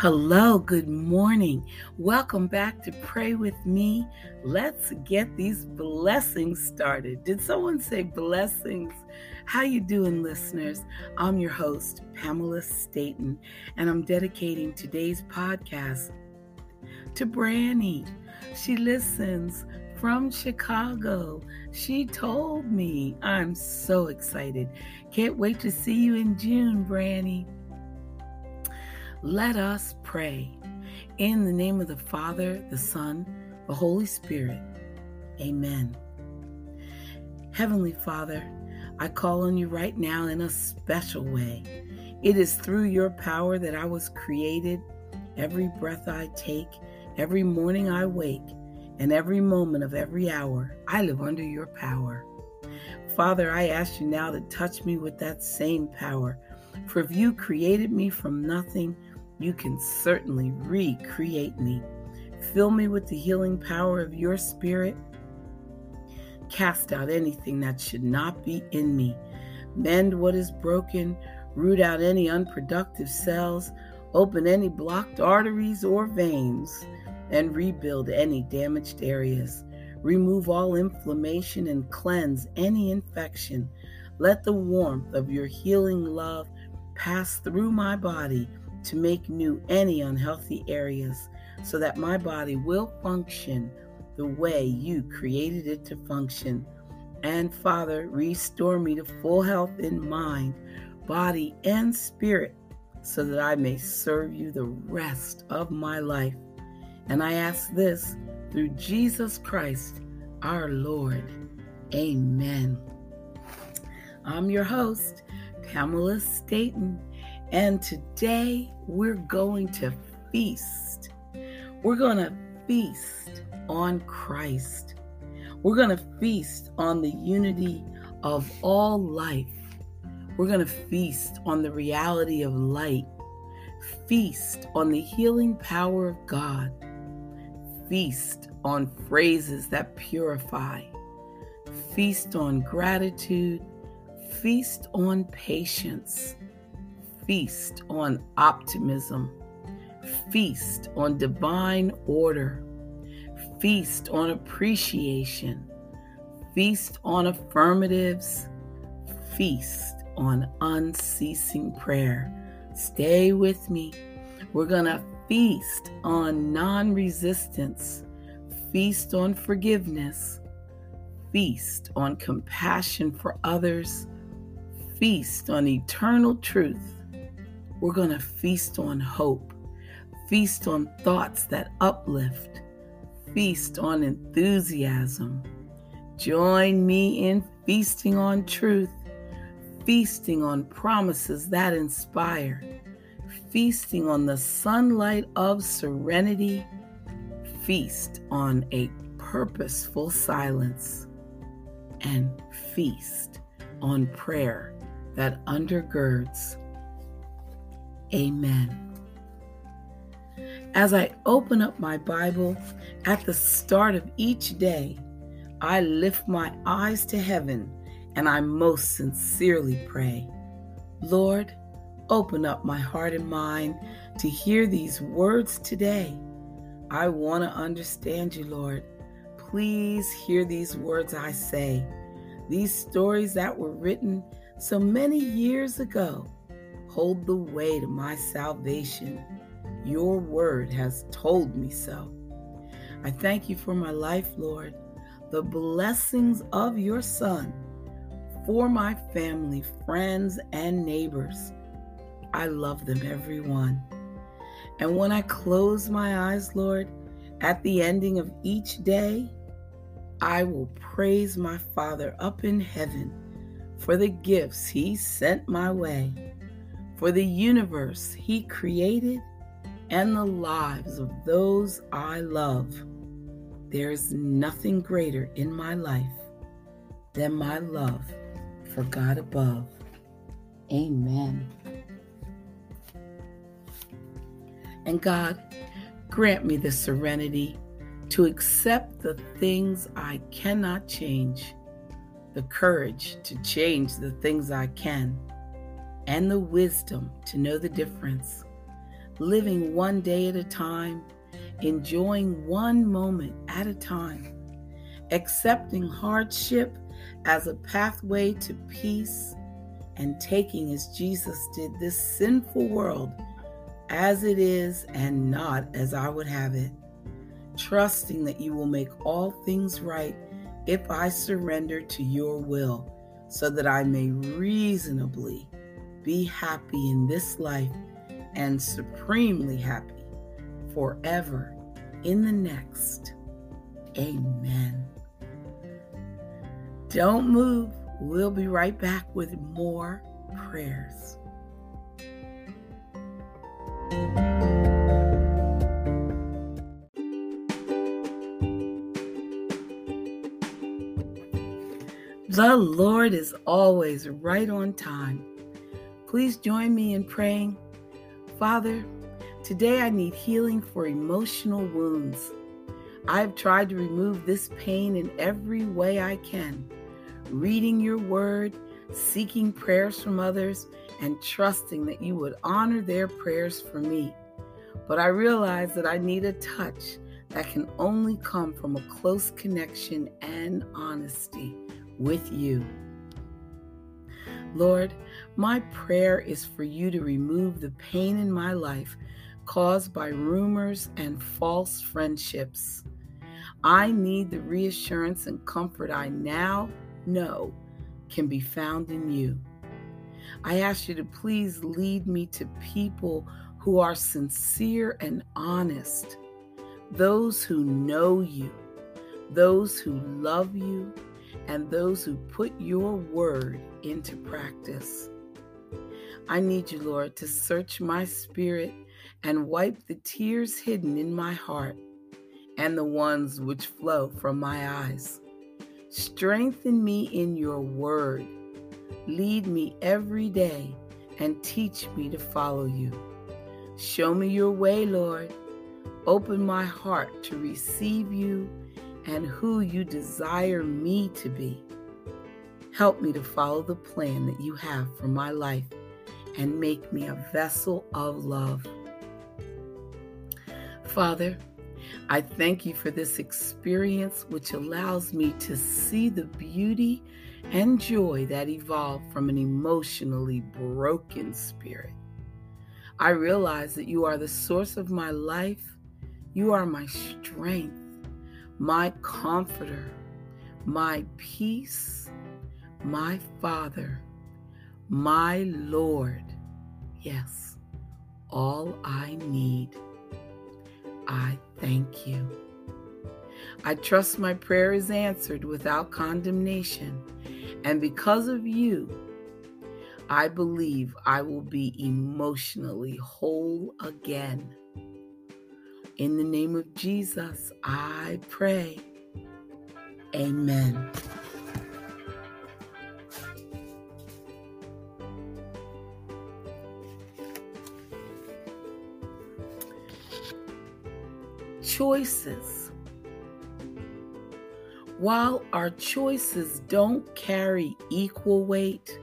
Hello, good morning. Welcome back to Pray with Me. Let's get these blessings started. Did someone say blessings? How you doing, listeners? I'm your host, Pamela Staten, and I'm dedicating today's podcast to Branny. She listens from Chicago. She told me. I'm so excited. Can't wait to see you in June, Branny. Let us pray. In the name of the Father, the Son, the Holy Spirit. Amen. Heavenly Father, I call on you right now in a special way. It is through your power that I was created. Every breath I take, every morning I wake, and every moment of every hour, I live under your power. Father, I ask you now to touch me with that same power. For if you created me from nothing, you can certainly recreate me. Fill me with the healing power of your spirit. Cast out anything that should not be in me. Mend what is broken. Root out any unproductive cells. Open any blocked arteries or veins. And rebuild any damaged areas. Remove all inflammation and cleanse any infection. Let the warmth of your healing love pass through my body to make new any unhealthy areas so that my body will function the way you created it to function. And Father, restore me to full health in mind, body, and spirit so that I may serve you the rest of my life. And I ask this through Jesus Christ, our Lord. Amen. I'm your host, Pamela Staten. And today we're going to feast. We're going to feast on Christ. We're going to feast on the unity of all life. We're going to feast on the reality of light. Feast on the healing power of God. Feast on phrases that purify. Feast on gratitude. Feast on patience feast on optimism, feast on divine order, feast on appreciation, feast on affirmatives, feast on unceasing prayer. Stay with me. We're going to feast on non resistance, feast on forgiveness, feast on compassion for others, feast on eternal truth we're going to feast on hope, feast on thoughts that uplift, feast on enthusiasm. Join me in feasting on truth, feasting on promises that inspire, feasting on the sunlight of serenity, feast on a purposeful silence, and feast on prayer that undergirds Amen. As I open up my Bible at the start of each day, I lift my eyes to heaven and I most sincerely pray, Lord, open up my heart and mind to hear these words today. I want to understand you, Lord. Please hear these words I say, these stories that were written so many years ago hold the way to my salvation. Your word has told me so. I thank you for my life, Lord, the blessings of your Son, for my family, friends, and neighbors. I love them, everyone. And when I close my eyes, Lord, at the ending of each day, I will praise my Father up in heaven for the gifts he sent my way for the universe He created and the lives of those I love. There is nothing greater in my life than my love for God above. Amen. And God, grant me the serenity to accept the things I cannot change, the courage to change the things I can and the wisdom to know the difference, living one day at a time, enjoying one moment at a time, accepting hardship as a pathway to peace, and taking as Jesus did this sinful world as it is and not as I would have it, trusting that you will make all things right if I surrender to your will, so that I may reasonably be happy in this life and supremely happy forever in the next. Amen. Don't move. We'll be right back with more prayers. The Lord is always right on time. Please join me in praying. Father, today I need healing for emotional wounds. I've tried to remove this pain in every way I can, reading your word, seeking prayers from others, and trusting that you would honor their prayers for me. But I realize that I need a touch that can only come from a close connection and honesty with you. Lord, my prayer is for you to remove the pain in my life caused by rumors and false friendships. I need the reassurance and comfort I now know can be found in you. I ask you to please lead me to people who are sincere and honest, those who know you, those who love you, and those who put your word into practice. I need you, Lord, to search my spirit and wipe the tears hidden in my heart and the ones which flow from my eyes. Strengthen me in your word. Lead me every day and teach me to follow you. Show me your way, Lord. Open my heart to receive you and who you desire me to be. Help me to follow the plan that you have for my life and make me a vessel of love. Father, I thank you for this experience, which allows me to see the beauty and joy that evolve from an emotionally broken spirit. I realize that you are the source of my life. You are my strength my comforter, my peace, my Father, my Lord. Yes, all I need. I thank you. I trust my prayer is answered without condemnation, and because of you, I believe I will be emotionally whole again. In the name of Jesus, I pray. Amen. Choices. While our choices don't carry equal weight,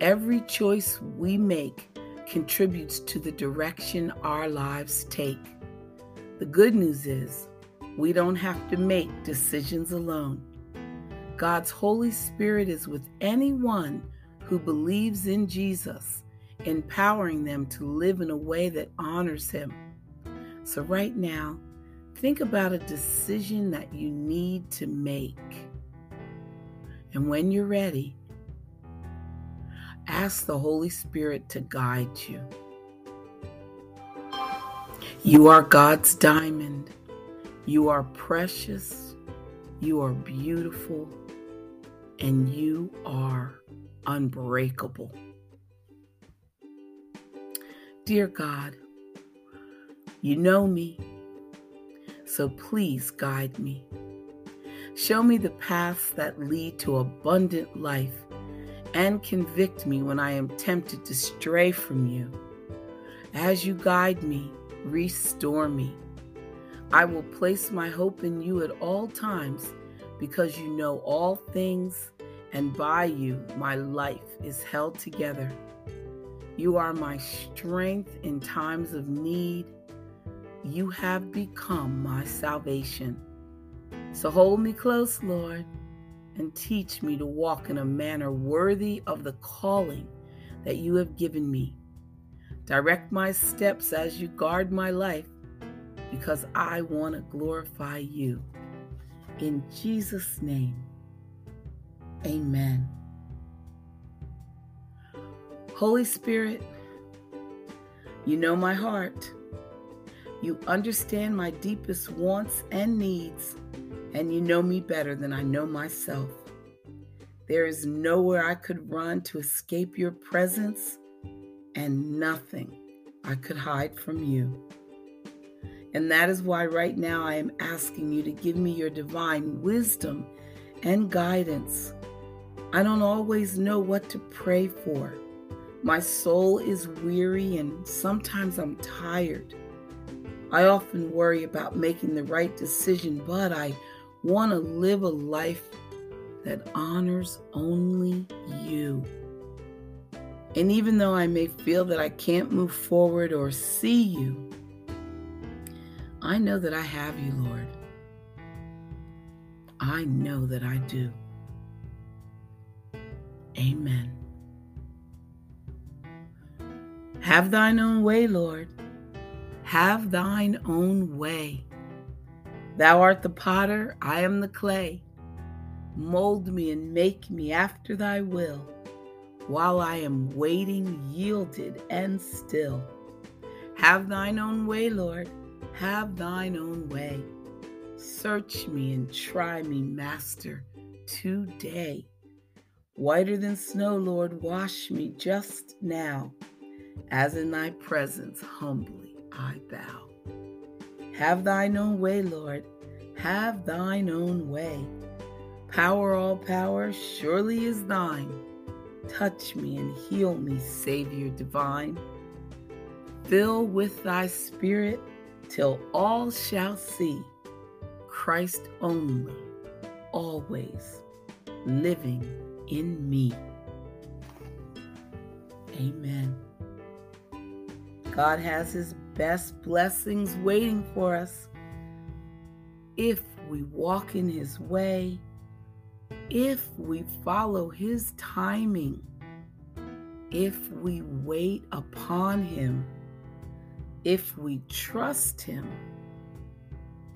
every choice we make contributes to the direction our lives take. The good news is we don't have to make decisions alone. God's Holy Spirit is with anyone who believes in Jesus, empowering them to live in a way that honors Him. So, right now, think about a decision that you need to make. And when you're ready, ask the Holy Spirit to guide you. You are God's diamond. You are precious. You are beautiful. And you are unbreakable. Dear God, you know me, so please guide me. Show me the paths that lead to abundant life and convict me when I am tempted to stray from you. As you guide me, Restore me. I will place my hope in you at all times because you know all things, and by you my life is held together. You are my strength in times of need. You have become my salvation. So hold me close, Lord, and teach me to walk in a manner worthy of the calling that you have given me. Direct my steps as you guard my life because I want to glorify you. In Jesus' name, amen. Holy Spirit, you know my heart. You understand my deepest wants and needs, and you know me better than I know myself. There is nowhere I could run to escape your presence, and nothing I could hide from you. And that is why right now I am asking you to give me your divine wisdom and guidance. I don't always know what to pray for. My soul is weary and sometimes I'm tired. I often worry about making the right decision, but I want to live a life that honors only you. And even though I may feel that I can't move forward or see you, I know that I have you, Lord. I know that I do. Amen. Have thine own way, Lord. Have thine own way. Thou art the potter, I am the clay. Mold me and make me after thy will, while I am waiting, yielded and still. Have thine own way, Lord. Have thine own way. Search me and try me, Master, today. Whiter than snow, Lord, wash me just now as in thy presence humbly I bow. Have thine own way, Lord, have thine own way. Power, all power, surely is thine. Touch me and heal me, Savior divine. Fill with thy spirit till all shall see Christ only, always living in me. Amen. God has His best blessings waiting for us if we walk in His way, if we follow His timing, if we wait upon Him, if we trust Him,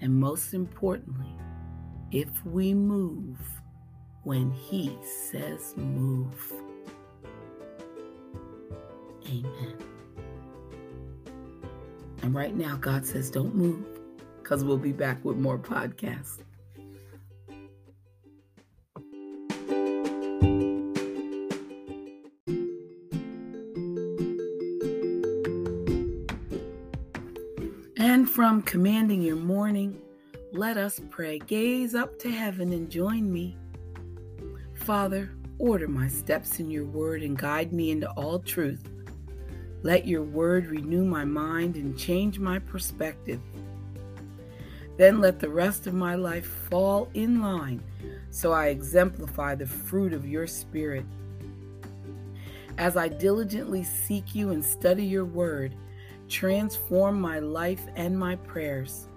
and most importantly, if we move when He says move. Amen. And right now, God says, don't move because we'll be back with more podcasts. From commanding your morning, let us pray. Gaze up to heaven and join me. Father, order my steps in your word and guide me into all truth. Let your word renew my mind and change my perspective. Then let the rest of my life fall in line so I exemplify the fruit of your Spirit. As I diligently seek you and study your word, transform my life and my prayers.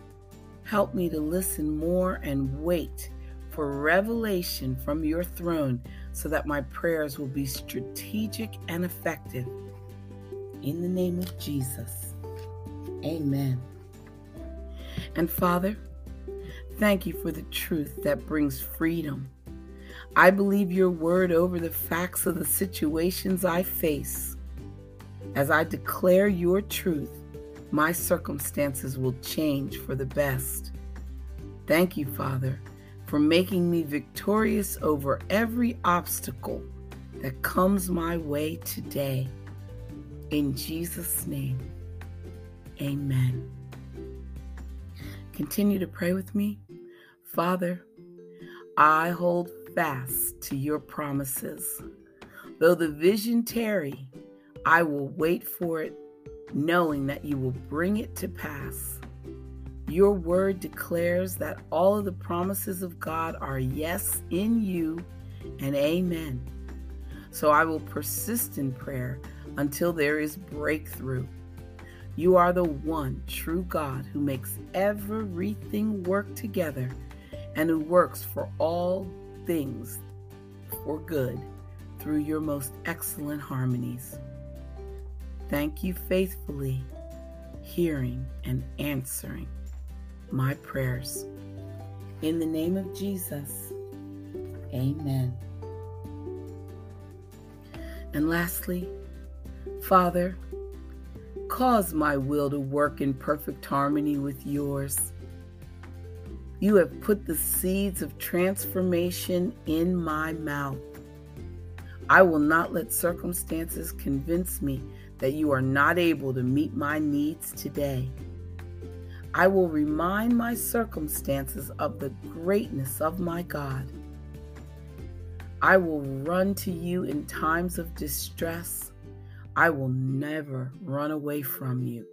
Help me to listen more and wait for revelation from your throne so that my prayers will be strategic and effective. In the name of Jesus. Amen. And Father, thank you for the truth that brings freedom. I believe your word over the facts of the situations I face. As I declare your truth, my circumstances will change for the best. Thank you, Father, for making me victorious over every obstacle that comes my way today. In Jesus' name, amen. Continue to pray with me. Father, I hold fast to your promises. Though the vision tarry, I will wait for it, knowing that you will bring it to pass. Your word declares that all of the promises of God are yes in you and amen. So I will persist in prayer until there is breakthrough. You are the one true God who makes everything work together and who works for all things for good through your most excellent harmonies. Thank you faithfully, hearing and answering my prayers. In the name of Jesus, amen. And lastly, Father, cause my will to work in perfect harmony with yours. You have put the seeds of transformation in my mouth. I will not let circumstances convince me that you are not able to meet my needs today. I will remind my circumstances of the greatness of my God. I will run to you in times of distress. I will never run away from you.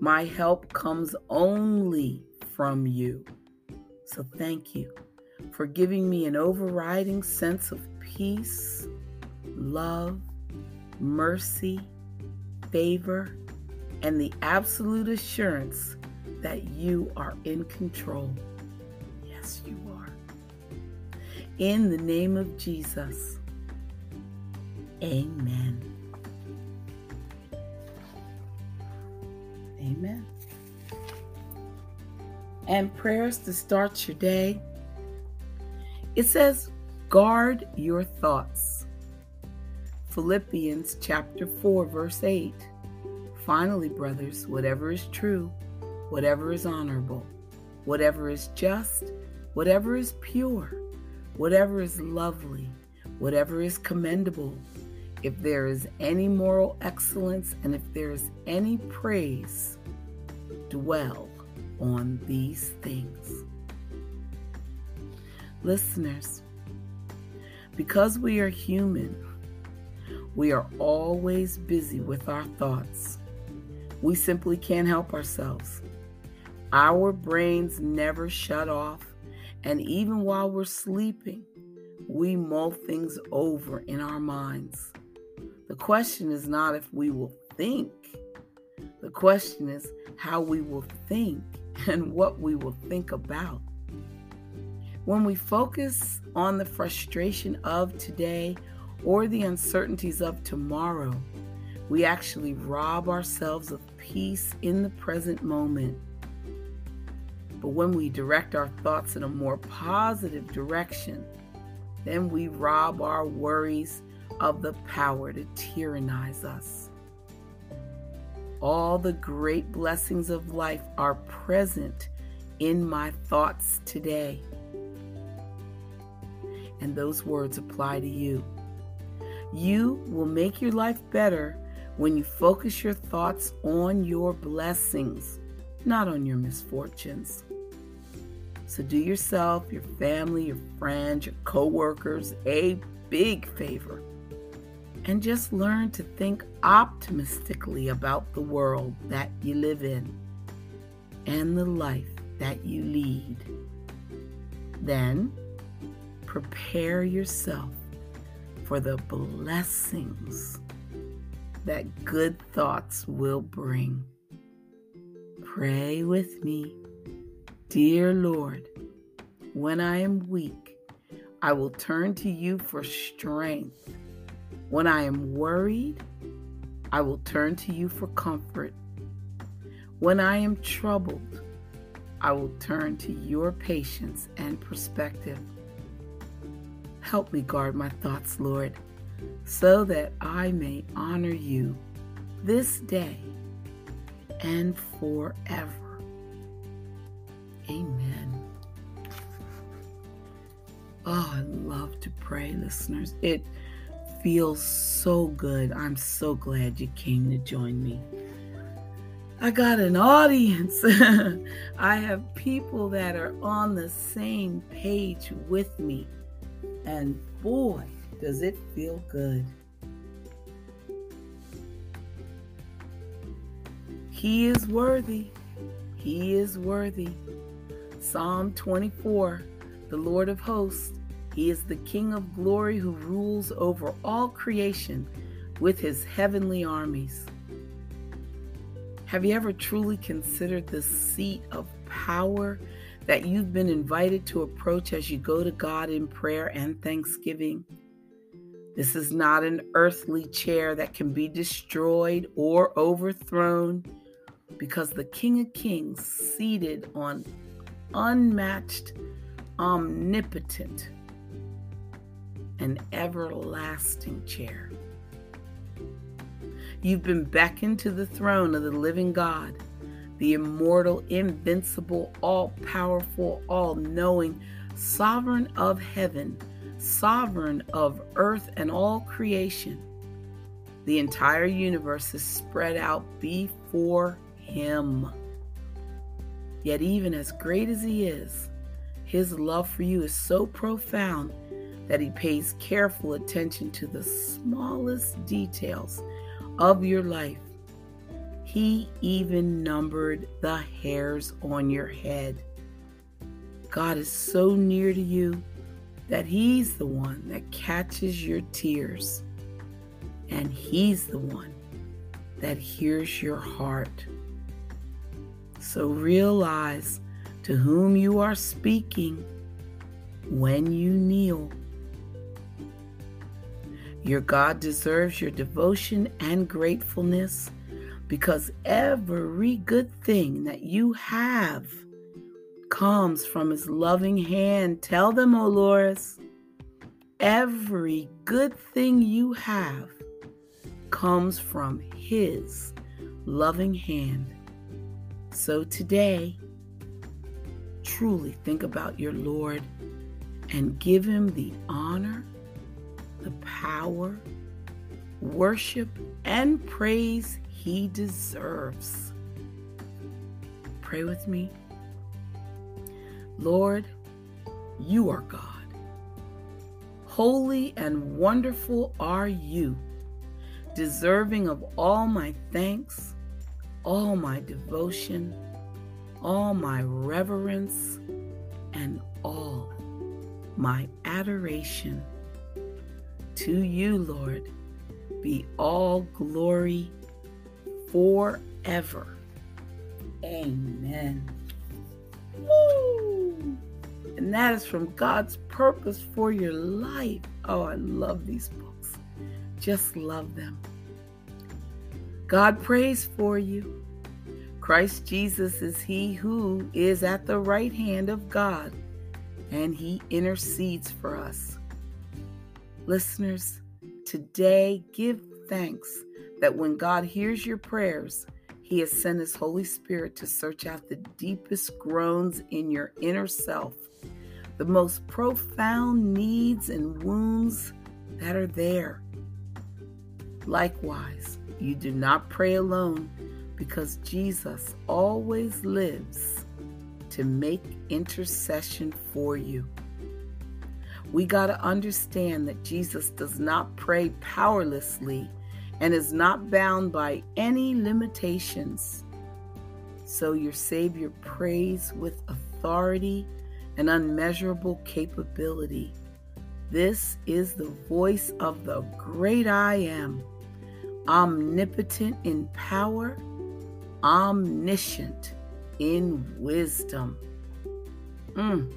My help comes only from you. So thank you for giving me an overriding sense of peace, love, mercy, favor, and the absolute assurance that you are in control. Yes, you are. In the name of Jesus, amen. Amen. And prayers to start your day. It says, guard your thoughts. Philippians chapter 4, verse 8. Finally, brothers, whatever is true, whatever is honorable, whatever is just, whatever is pure, whatever is lovely, whatever is commendable, if there is any moral excellence and if there is any praise, dwell on these things. Listeners, because we are human, we are always busy with our thoughts. We simply can't help ourselves. Our brains never shut off, and even while we're sleeping, we mull things over in our minds. The question is not if we will think, the question is how we will think and what we will think about. When we focus on the frustration of today or the uncertainties of tomorrow, we actually rob ourselves of peace in the present moment. But when we direct our thoughts in a more positive direction, then we rob our worries of the power to tyrannize us. All the great blessings of life are present in my thoughts today. And those words apply to you. You will make your life better when you focus your thoughts on your blessings, not on your misfortunes. So do yourself, your family, your friends, your coworkers a big favor and just learn to think optimistically about the world that you live in and the life that you lead. Then prepare yourself for the blessings that good thoughts will bring. Pray with me. Dear Lord, when I am weak, I will turn to you for strength. When I am worried, I will turn to you for comfort. When I am troubled, I will turn to your patience and perspective. Help me guard my thoughts, Lord, so that I may honor you this day and forever. Amen. Oh, I love to pray, listeners. It feels so good. I'm so glad you came to join me. I got an audience. I have people that are on the same page with me. And boy, does it feel good. He is worthy. He is worthy. Psalm 24 The Lord of hosts, He is the King of glory who rules over all creation. with his heavenly armies. Have you ever truly considered the seat of power that you've been invited to approach as you go to God in prayer and thanksgiving? This is not an earthly chair that can be destroyed or overthrown because the King of Kings, seated on unmatched, omnipotent, and everlasting chair. You've been beckoned to the throne of the living God, the immortal, invincible, all powerful, all knowing, sovereign of heaven, sovereign of earth and all creation. The entire universe is spread out before him. Yet, even as great as He is, His love for you is so profound that He pays careful attention to the smallest details of your life. He even numbered the hairs on your head. God is so near to you that He's the one that catches your tears, and He's the one that hears your heart. So realize to whom you are speaking when you kneel. Your God deserves your devotion and gratefulness because every good thing that you have comes from his loving hand. Tell them, O Loris, every good thing you have comes from his loving hand. So today, truly think about your Lord and give him the honor, the power, worship, and praise he deserves. Pray with me. Lord, you are God. Holy and wonderful are you, deserving of all my thanks all my devotion, all my reverence, and all my adoration. To you, Lord, be all glory forever. Amen. Woo! And that is from God's purpose for your life. Oh, I love these books. Just love them. God prays for you. Christ Jesus is He who is at the right hand of God, and He intercedes for us. Listeners, today give thanks that when God hears your prayers, He has sent His Holy Spirit to search out the deepest groans in your inner self, the most profound needs and wounds that are there. Likewise, you do not pray alone because Jesus always lives to make intercession for you. We got to understand that Jesus does not pray powerlessly and is not bound by any limitations. So your Savior prays with authority and unmeasurable capability. This is the voice of the great I am omnipotent in power, omniscient in wisdom. Mm.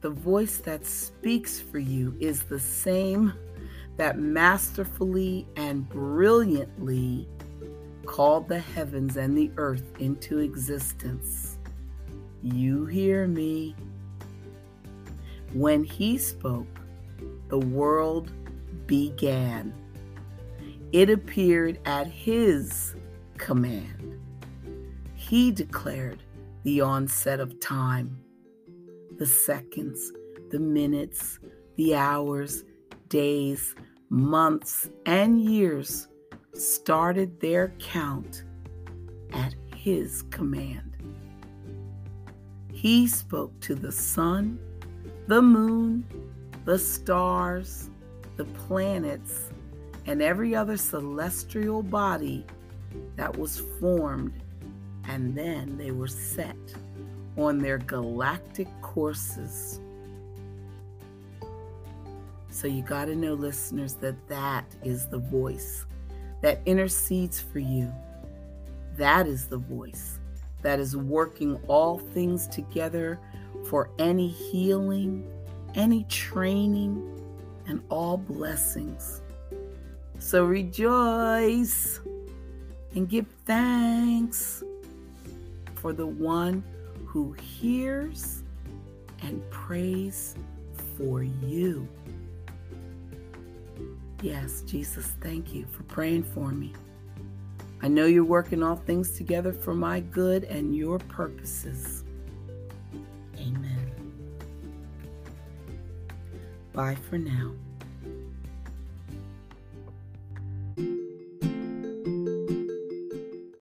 The voice that speaks for you is the same that masterfully and brilliantly called the heavens and the earth into existence. You hear me? When he spoke, the world began. It appeared at his command. He declared the onset of time, the seconds, the minutes, the hours, days, months, and years started their count at his command. He spoke to the sun, the moon, the stars, the planets, and every other celestial body that was formed, and then they were set on their galactic courses. So you got to know, listeners, that that is the voice that intercedes for you. That is the voice that is working all things together for any healing, any training, and all blessings. So rejoice and give thanks for the one who hears and prays for you. Yes, Jesus, thank you for praying for me. I know you're working all things together for my good and your purposes. Amen. Bye for now.